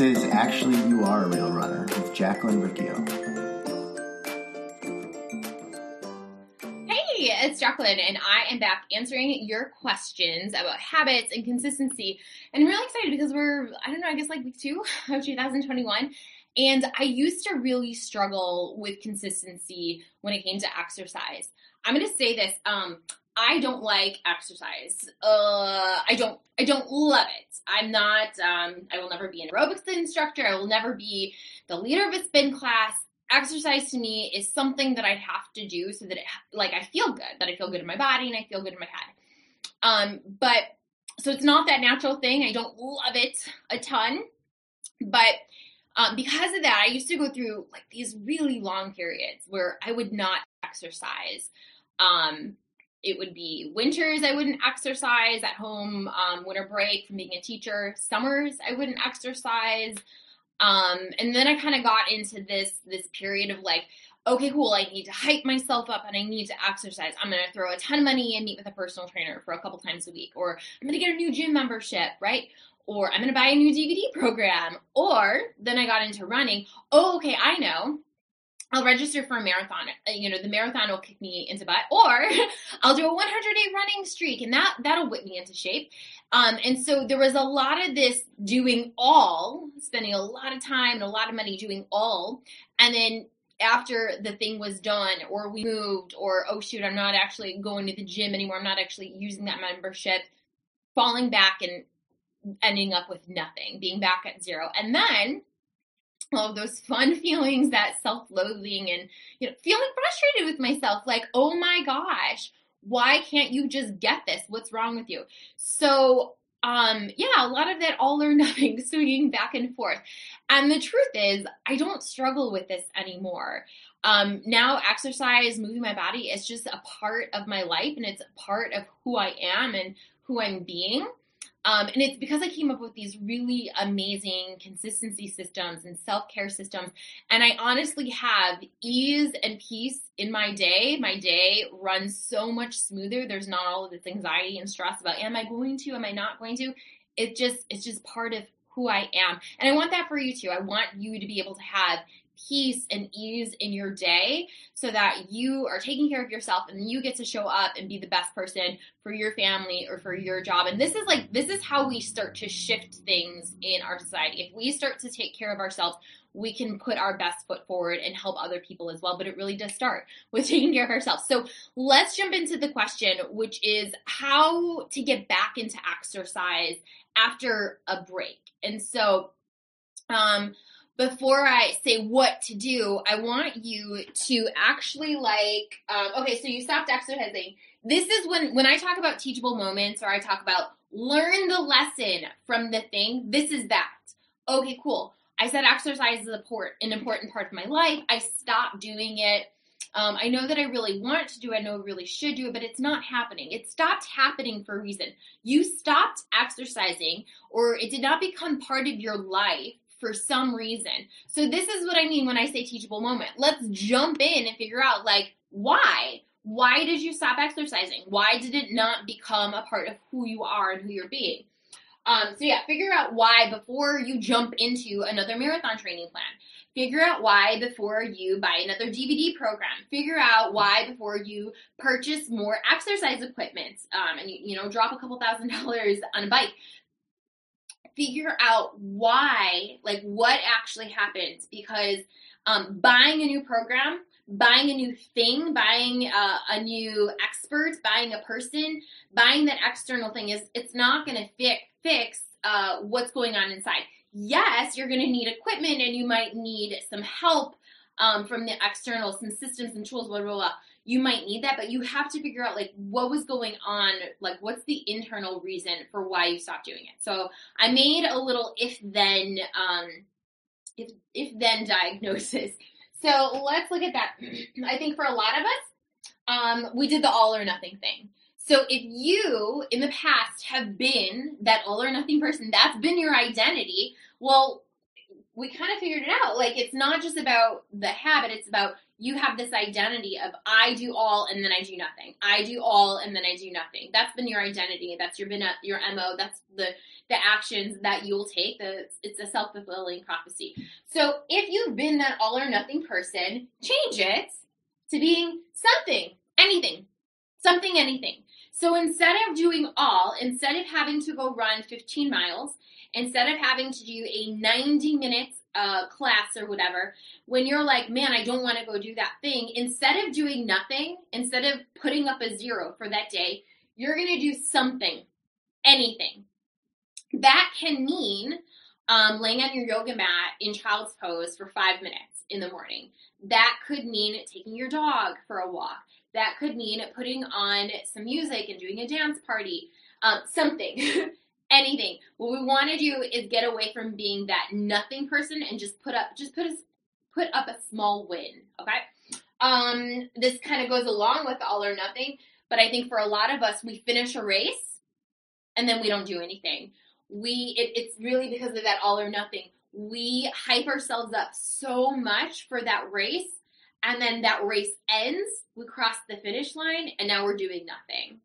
Is Actually You Are a Real Runner with Jacqueline Riccio. Hey, it's Jacqueline, and I am back answering your questions about habits and consistency. And I'm really excited because we're, I don't know, I guess like week two of 2021. And I used to really struggle with consistency when it came to exercise. I'm going to say this. Um, I don't like exercise. Uh, I don't. I don't love it. I'm not. Um, I will never be an aerobics instructor. I will never be the leader of a spin class. Exercise to me is something that I have to do so that it, like, I feel good. That I feel good in my body and I feel good in my head. Um, but so it's not that natural thing. I don't love it a ton, but um, because of that, I used to go through like these really long periods where I would not exercise. Um, it would be winters I wouldn't exercise at home, um, winter break from being a teacher. Summers I wouldn't exercise. Um, and then I kind of got into this this period of like, okay, cool, I need to hype myself up and I need to exercise. I'm gonna throw a ton of money and meet with a personal trainer for a couple times a week, or I'm gonna get a new gym membership, right? Or I'm gonna buy a new DVD program. Or then I got into running. Oh, okay, I know. I'll register for a marathon. Uh, you know, the marathon will kick me into butt, or I'll do a 100 day running streak, and that that'll whip me into shape. Um, and so there was a lot of this doing all, spending a lot of time and a lot of money doing all, and then after the thing was done, or we moved, or oh shoot, I'm not actually going to the gym anymore. I'm not actually using that membership. Falling back and ending up with nothing, being back at zero, and then all of those fun feelings, that self-loathing and you know, feeling frustrated with myself, like, oh my gosh, why can't you just get this? What's wrong with you? So um yeah a lot of that all or nothing swinging back and forth and the truth is i don't struggle with this anymore um now exercise moving my body is just a part of my life and it's a part of who i am and who i'm being um, and it's because I came up with these really amazing consistency systems and self care systems. And I honestly have ease and peace in my day. My day runs so much smoother. There's not all of this anxiety and stress about, am I going to? Am I not going to? It just, it's just part of who I am. And I want that for you too. I want you to be able to have peace and ease in your day so that you are taking care of yourself and you get to show up and be the best person for your family or for your job. And this is like, this is how we start to shift things in our society. If we start to take care of ourselves, we can put our best foot forward and help other people as well. But it really does start with taking care of ourselves. So let's jump into the question, which is how to get back into exercise after a break. And so, um, before I say what to do, I want you to actually like, um, okay, so you stopped exercising. This is when, when I talk about teachable moments or I talk about learn the lesson from the thing, this is that. Okay, cool. I said exercise is an important part of my life. I stopped doing it. Um, I know that I really want to do it. I know I really should do it, but it's not happening. It stopped happening for a reason. You stopped exercising, or it did not become part of your life for some reason. So this is what I mean when I say teachable moment. Let's jump in and figure out like why? Why did you stop exercising? Why did it not become a part of who you are and who you're being? Um, so yeah, figure out why before you jump into another marathon training plan. Figure out why before you buy another DVD program. Figure out why before you purchase more exercise equipment um, and you, you know drop a couple thousand dollars on a bike figure out why, like what actually happens because um, buying a new program, buying a new thing, buying uh, a new expert, buying a person, buying that external thing is it's not going to fi- fix uh, what's going on inside. Yes, you're going to need equipment and you might need some help um, from the external, some systems and tools, blah, blah, blah you might need that, but you have to figure out like what was going on, like what's the internal reason for why you stopped doing it. So I made a little if then um, if if then diagnosis. So let's look at that. I think for a lot of us, um, we did the all or nothing thing. So if you in the past have been that all or nothing person, that's been your identity. Well, we kind of figured it out. Like it's not just about the habit; it's about you have this identity of I do all and then I do nothing. I do all and then I do nothing. That's been your identity. That's your been your mo. That's the the actions that you'll take. The it's a self fulfilling prophecy. So if you've been that all or nothing person, change it to being something, anything, something, anything. So instead of doing all, instead of having to go run 15 miles, instead of having to do a 90 minutes uh, class or whatever, when you're like, man, I don't want to go do that thing, instead of doing nothing, instead of putting up a zero for that day, you're going to do something, anything. That can mean um, laying on your yoga mat in child's pose for five minutes in the morning. That could mean taking your dog for a walk. That could mean putting on some music and doing a dance party. Um, something. anything. What we want to do is get away from being that nothing person and just put up just put a put up a small win. Okay. Um, this kind of goes along with all or nothing, but I think for a lot of us, we finish a race and then we don't do anything. We it, it's really because of that all or nothing. We hype ourselves up so much for that race, and then that race ends. We cross the finish line, and now we're doing nothing.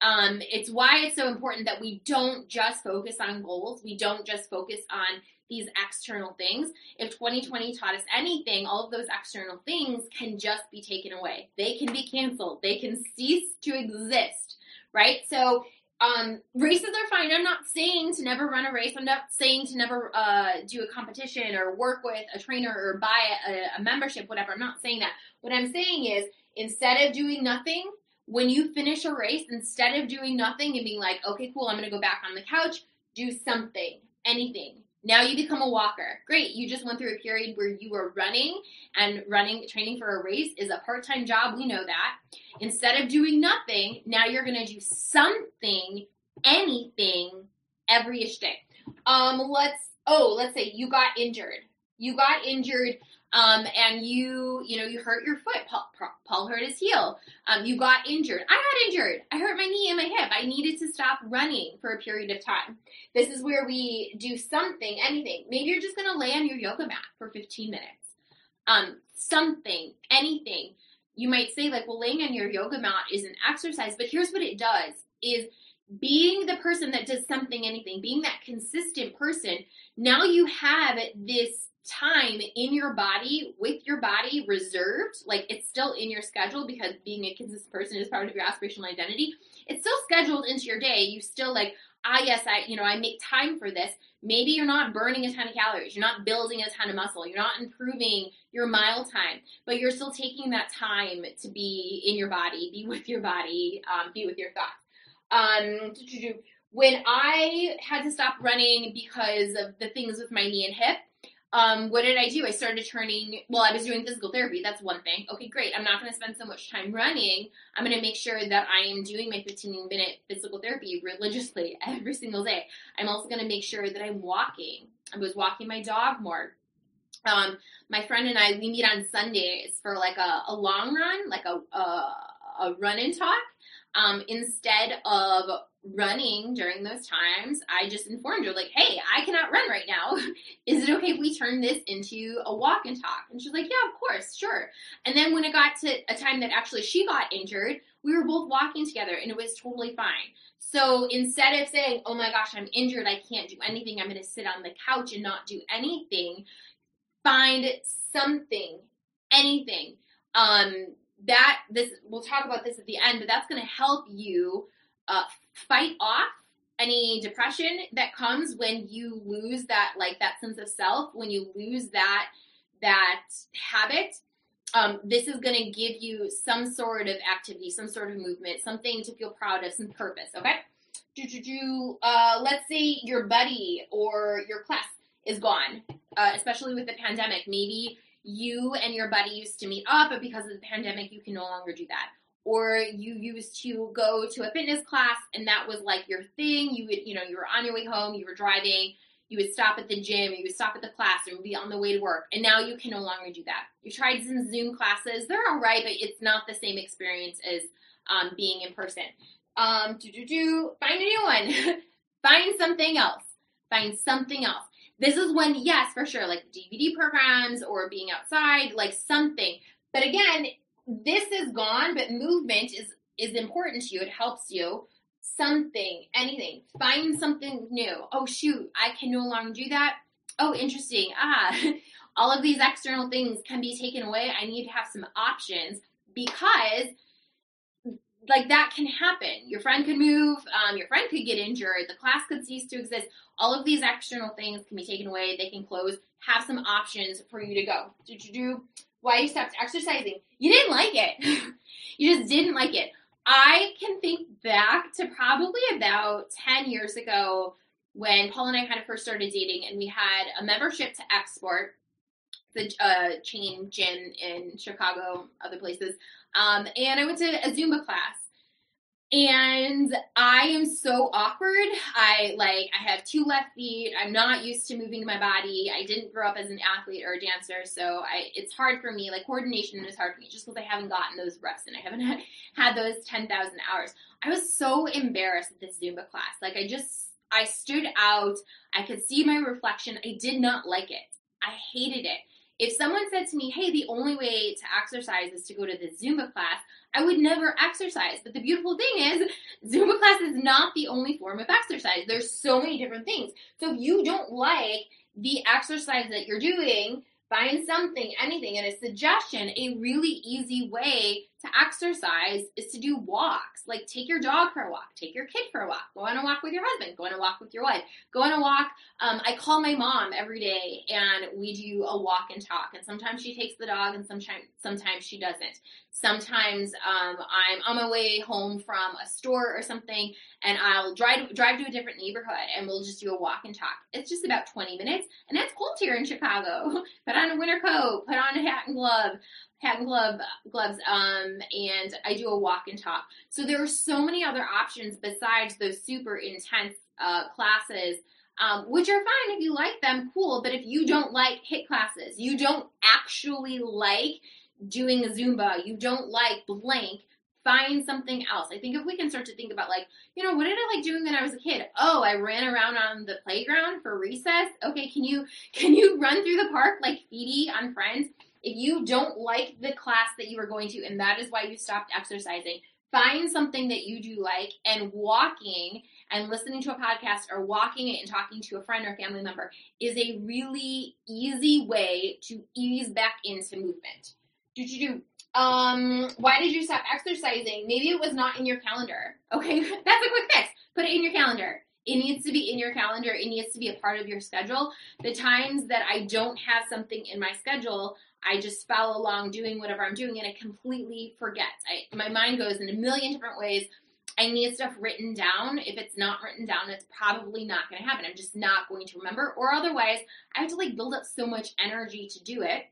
Um, it's why it's so important that we don't just focus on goals. We don't just focus on these external things. If 2020 taught us anything, all of those external things can just be taken away. They can be canceled. They can cease to exist, right? So, um, races are fine. I'm not saying to never run a race. I'm not saying to never uh, do a competition or work with a trainer or buy a, a membership, whatever. I'm not saying that. What I'm saying is instead of doing nothing, when you finish a race, instead of doing nothing and being like, okay, cool, I'm going to go back on the couch, do something, anything. Now you become a walker. Great. You just went through a period where you were running and running, training for a race is a part time job. We know that. Instead of doing nothing, now you're going to do something, anything every ish day. Um, let's, oh, let's say you got injured. You got injured um, and you, you know, you hurt your foot. Paul, Paul hurt his heel. Um, you got injured. I got injured. I hurt my knee and my hip. I needed to stop running for a period of time. This is where we do something, anything. Maybe you're just going to lay on your yoga mat for 15 minutes. Um, something, anything. You might say like, well, laying on your yoga mat is an exercise, but here's what it does is being the person that does something, anything, being that consistent person, now you have this time in your body with your body reserved like it's still in your schedule because being a consistent person is part of your aspirational identity. It's still scheduled into your day. You still like ah yes i you know i make time for this. Maybe you're not burning a ton of calories. You're not building a ton of muscle. You're not improving your mile time but you're still taking that time to be in your body be with your body um, be with your thoughts um, when i had to stop running because of the things with my knee and hip um, what did I do? I started turning, well, I was doing physical therapy. That's one thing. Okay, great. I'm not going to spend so much time running. I'm going to make sure that I am doing my 15 minute physical therapy religiously every single day. I'm also going to make sure that I'm walking. I was walking my dog more. Um, my friend and I, we meet on Sundays for like a, a long run, like a, a, a run and talk. Um, instead of running during those times, I just informed her, like, hey, I cannot run right now. Is it okay if we turn this into a walk and talk? And she's like, yeah, of course, sure. And then when it got to a time that actually she got injured, we were both walking together and it was totally fine. So instead of saying, oh my gosh, I'm injured, I can't do anything, I'm going to sit on the couch and not do anything, find something, anything. Um, that this we'll talk about this at the end, but that's going to help you uh, fight off any depression that comes when you lose that like that sense of self when you lose that that habit. Um, this is going to give you some sort of activity some sort of movement something to feel proud of some purpose okay? Do, do, do, uh, let's say your buddy or your class is gone uh, especially with the pandemic. Maybe you and your buddy used to meet up but because of the pandemic you can no longer do that or you used to go to a fitness class and that was like your thing. You would, you know, you were on your way home, you were driving, you would stop at the gym, you would stop at the class, and be on the way to work. And now you can no longer do that. You tried some Zoom classes; they're all right, but it's not the same experience as um, being in person. Um, do do do. Find a new one. Find something else. Find something else. This is when, yes, for sure, like DVD programs or being outside, like something But again, this is gone, but movement is is important to you. It helps you. Something, anything. Find something new. Oh shoot, I can no longer do that. Oh, interesting. Ah, all of these external things can be taken away. I need to have some options because like that can happen. Your friend could move, um, your friend could get injured, the class could cease to exist. All of these external things can be taken away, they can close. Have some options for you to go. Did you do why you stopped exercising? You didn't like it. you just didn't like it. I can think back to probably about 10 years ago when Paul and I kind of first started dating, and we had a membership to Xsport, the uh, chain gym in Chicago, other places. Um, and I went to a Zumba class. And I am so awkward. I like I have two left feet. I'm not used to moving my body. I didn't grow up as an athlete or a dancer, so I it's hard for me. Like coordination is hard for me just because I haven't gotten those reps and I haven't had, those 10,000 hours. I was so embarrassed at this Zumba class. Like I just I stood out. I could see my reflection. I did not like it. I hated it. If someone said to me, hey, the only way to exercise is to go to the Zumba class, I would never exercise. But the beautiful thing is, Zumba class is not the only form of exercise. There's so many different things. So if you don't like the exercise that you're doing, find something, anything. And a suggestion, a really easy way to exercise is to do walks. Like take your dog for a walk, take your kid for a walk, go on a walk with your husband, go on a walk with your wife, go on a walk. Um, I call my mom every day and we do a walk and talk. And sometimes she takes the dog and sometimes sometimes she doesn't. Sometimes um, I'm on my way home from a store or something and I'll drive drive to a different neighborhood and we'll just do a walk and talk. It's just about 20 minutes and it's cold here in Chicago. put on a winter coat, put on a hat and glove hat and glove gloves um, and i do a walk and talk. So there are so many other options besides those super intense uh, classes um, which are fine if you like them cool but if you don't like HIIT classes you don't actually like doing a zumba you don't like blank find something else i think if we can start to think about like you know what did i like doing when i was a kid oh i ran around on the playground for recess okay can you can you run through the park like Phoebe on friends if you don't like the class that you are going to, and that is why you stopped exercising, find something that you do like, and walking and listening to a podcast or walking it and talking to a friend or family member is a really easy way to ease back into movement. Did you do? Um, why did you stop exercising? Maybe it was not in your calendar. Okay, that's a quick fix. Put it in your calendar. It needs to be in your calendar. It needs to be a part of your schedule. The times that I don't have something in my schedule, I just follow along doing whatever I'm doing and I completely forget. I, my mind goes in a million different ways. I need stuff written down. If it's not written down, it's probably not going to happen. I'm just not going to remember, or otherwise, I have to like build up so much energy to do it.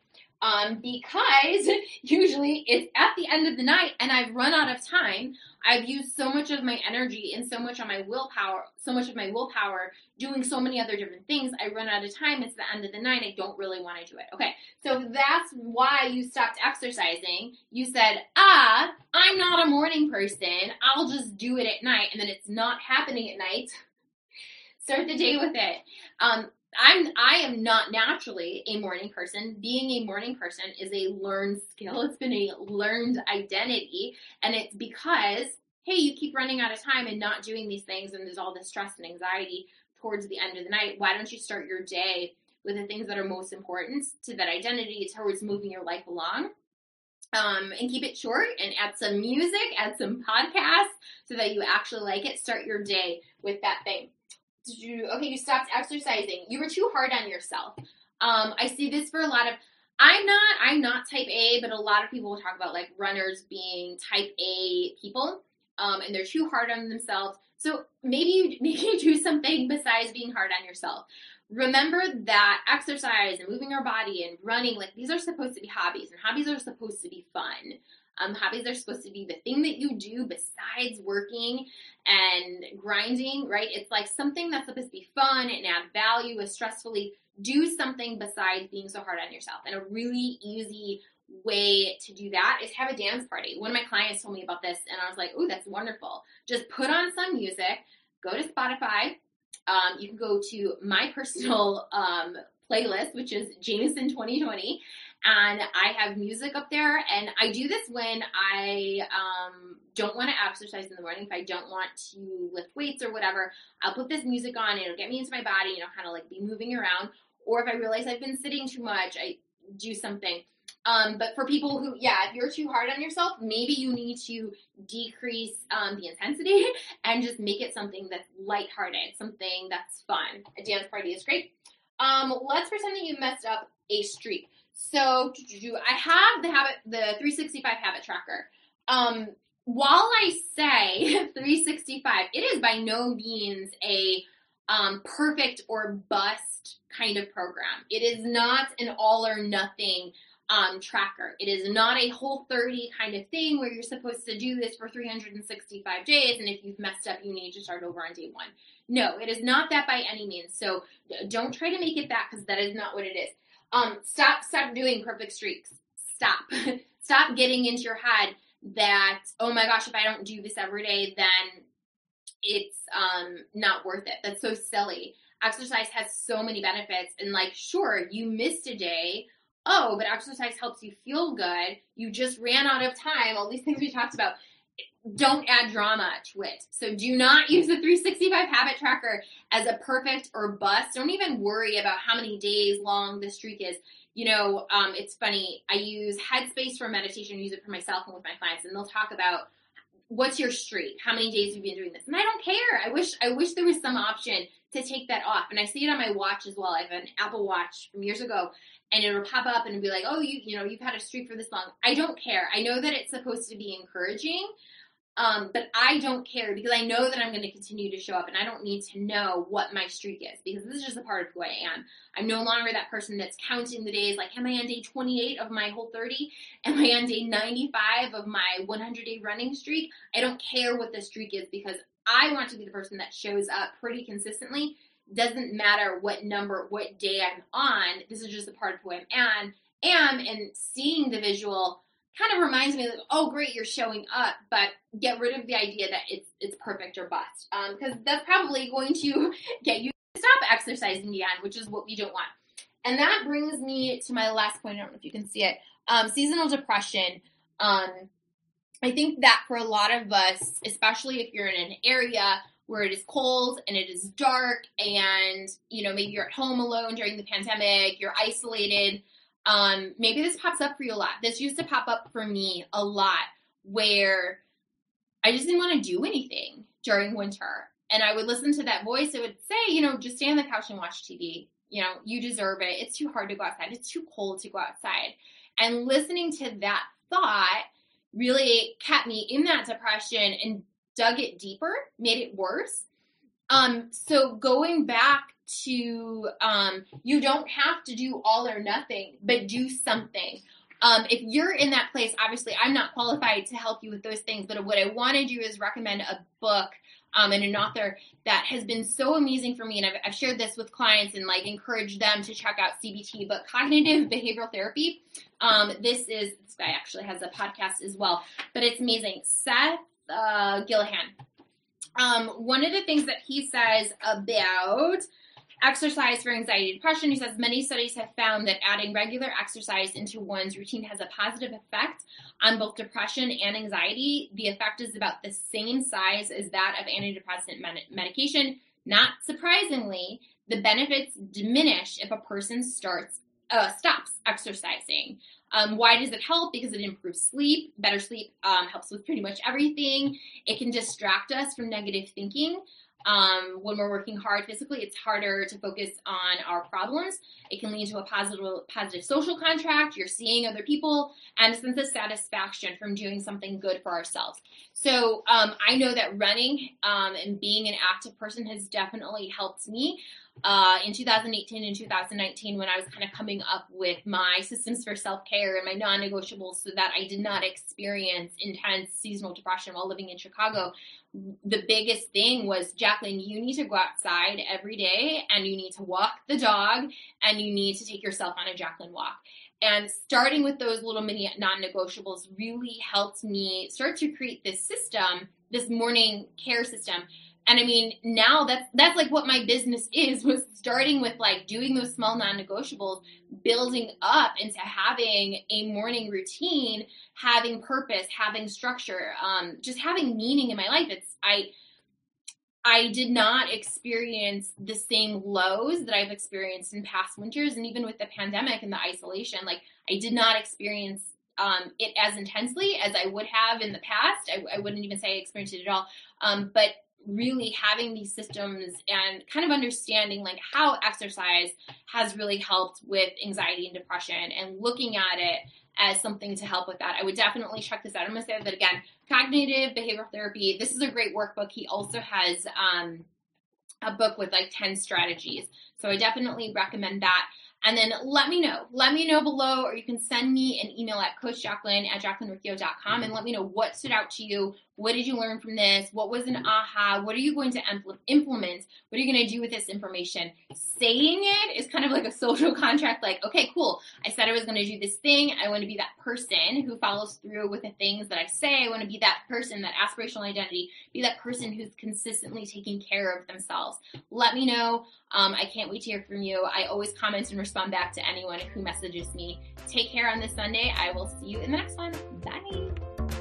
Um, because usually it's at the end of the night and I've run out of time. I've used so much of my energy and so much of my willpower, so much of my willpower doing so many other different things. I run out of time. It's the end of the night. I don't really want to do it. Okay. So that's why you stopped exercising. You said, ah, I'm not a morning person. I'll just do it at night. And then it's not happening at night. Start the day with it. Um, I'm I am not naturally a morning person. Being a morning person is a learned skill. It's been a learned identity, and it's because hey, you keep running out of time and not doing these things, and there's all this stress and anxiety towards the end of the night. Why don't you start your day with the things that are most important to that identity towards moving your life along? Um, and keep it short and add some music, add some podcasts so that you actually like it. Start your day with that thing you okay you stopped exercising. You were too hard on yourself. Um i see this for a lot of i'm not i'm not type a but a lot of people will talk about like runners being type a people um and they're too hard on themselves. So maybe you maybe you do something besides being hard on yourself. Remember that exercise and moving our body and running like these are supposed to be hobbies and hobbies are supposed to be fun um, hobbies are supposed to be the thing that you do besides working and grinding, right? It's like something that's supposed to be fun and add value, as stressfully do something besides being so hard on yourself. And a really easy way to do that is have a dance party. One of my clients told me about this, and I was like, "Oh, that's wonderful." Just put on some music, go to Spotify. Um, you can go to my personal um, playlist, which is Jameson 2020, and I have music up there. And I do this when I um, don't want to exercise in the morning. If I don't want to lift weights or whatever, I'll put this music on. It'll get me into my body. You know, kind of like be moving around. Or if I realize I've been sitting too much, I do something. Um, but for people who, yeah, if you're too hard on yourself, maybe you need to decrease um, the intensity and just make it something that's lighthearted, something that's fun. A dance party is great. Um, let's pretend that you messed up a streak. So I have the habit, the 365 habit tracker. Um, while I say 365, it is by no means a um, perfect or bust kind of program. It is not an all or nothing um, tracker. It is not a whole 30 kind of thing where you're supposed to do this for 365 days, and if you've messed up, you need to start over on day one. No, it is not that by any means. So don't try to make it that because that is not what it is. Um, stop, stop doing perfect streaks. Stop. stop getting into your head that oh my gosh, if I don't do this every day, then it's um, not worth it. That's so silly. Exercise has so many benefits, and like, sure, you missed a day. Oh, but exercise helps you feel good. You just ran out of time. All these things we talked about. Don't add drama to it. So do not use the 365 habit tracker as a perfect or bust. Don't even worry about how many days long the streak is you know, um, it's funny. I use Headspace for meditation, use it for myself and with my clients, and they'll talk about what's your streak? How many days have you been doing this? And I don't care. I wish I wish there was some option to take that off. And I see it on my watch as well. I have an Apple Watch from years ago, and it'll pop up and be like, "Oh, you you know, you've had a streak for this long." I don't care. I know that it's supposed to be encouraging, um, but I don't care because I know that I'm going to continue to show up and I don't need to know what my streak is because this is just a part of who I am. I'm no longer that person that's counting the days like, am I on day 28 of my whole 30? Am I on day 95 of my 100 day running streak? I don't care what the streak is because I want to be the person that shows up pretty consistently. Doesn't matter what number, what day I'm on. This is just a part of who I am. Am and seeing the visual kind of reminds me like, oh great, you're showing up, but get rid of the idea that it's it's perfect or bust. because um, that's probably going to get you to stop exercising again, which is what we don't want. And that brings me to my last point. I don't know if you can see it. Um, seasonal depression. Um, I think that for a lot of us, especially if you're in an area where it is cold and it is dark and you know maybe you're at home alone during the pandemic, you're isolated, um, maybe this pops up for you a lot. This used to pop up for me a lot where I just didn't want to do anything during winter. And I would listen to that voice. It would say, you know, just stay on the couch and watch TV. You know, you deserve it. It's too hard to go outside. It's too cold to go outside. And listening to that thought really kept me in that depression and dug it deeper, made it worse. Um, so going back to um, you don't have to do all or nothing, but do something. Um, if you're in that place, obviously I'm not qualified to help you with those things, but what I want to do is recommend a book um, and an author that has been so amazing for me. And I've, I've, shared this with clients and like encouraged them to check out CBT, but cognitive behavioral therapy. Um, this is, this guy actually has a podcast as well, but it's amazing. Seth uh, Gillihan. Um, one of the things that he says about Exercise for anxiety and depression. He says many studies have found that adding regular exercise into one's routine has a positive effect on both depression and anxiety. The effect is about the same size as that of antidepressant med- medication. Not surprisingly, the benefits diminish if a person starts uh, stops exercising. Um, why does it help? Because it improves sleep. Better sleep um, helps with pretty much everything. It can distract us from negative thinking. Um, when we're working hard physically, it's harder to focus on our problems. It can lead to a positive, positive social contract. You're seeing other people and a sense of satisfaction from doing something good for ourselves. So um, I know that running um, and being an active person has definitely helped me. Uh, in 2018 and 2019, when I was kind of coming up with my systems for self care and my non negotiables so that I did not experience intense seasonal depression while living in Chicago, the biggest thing was Jacqueline, you need to go outside every day and you need to walk the dog and you need to take yourself on a Jacqueline walk. And starting with those little mini non negotiables really helped me start to create this system, this morning care system and I mean, now that's that's like what my business is was starting with like doing those small non-negotiables, building up into having a morning routine, having purpose, having structure, um, just having meaning in my life. It's I I did not experience the same lows that I've experienced in past winters and even with the pandemic and the isolation, like I did not experience um, it as intensely as I would have in the past. I, I wouldn't even say I experienced it at all. Um, but really having these systems and kind of understanding like how exercise has really helped with anxiety and depression and looking at it as something to help with that. I would definitely check this out. I'm going to say that again. Cognitive behavioral therapy. This is a great workbook. He also has um, a book with like 10 strategies. So I definitely recommend that. And then let me know. Let me know below, or you can send me an email at coachjacqueline at jacquelinericcio.com and let me know what stood out to you. What did you learn from this? What was an aha? What are you going to implement? What are you going to do with this information? Saying it is kind of like a social contract like, okay, cool. I said I was going to do this thing. I want to be that person who follows through with the things that I say. I want to be that person, that aspirational identity, be that person who's consistently taking care of themselves. Let me know. Um, I can't wait to hear from you. I always comment and respond back to anyone who messages me. Take care on this Sunday. I will see you in the next one. Bye.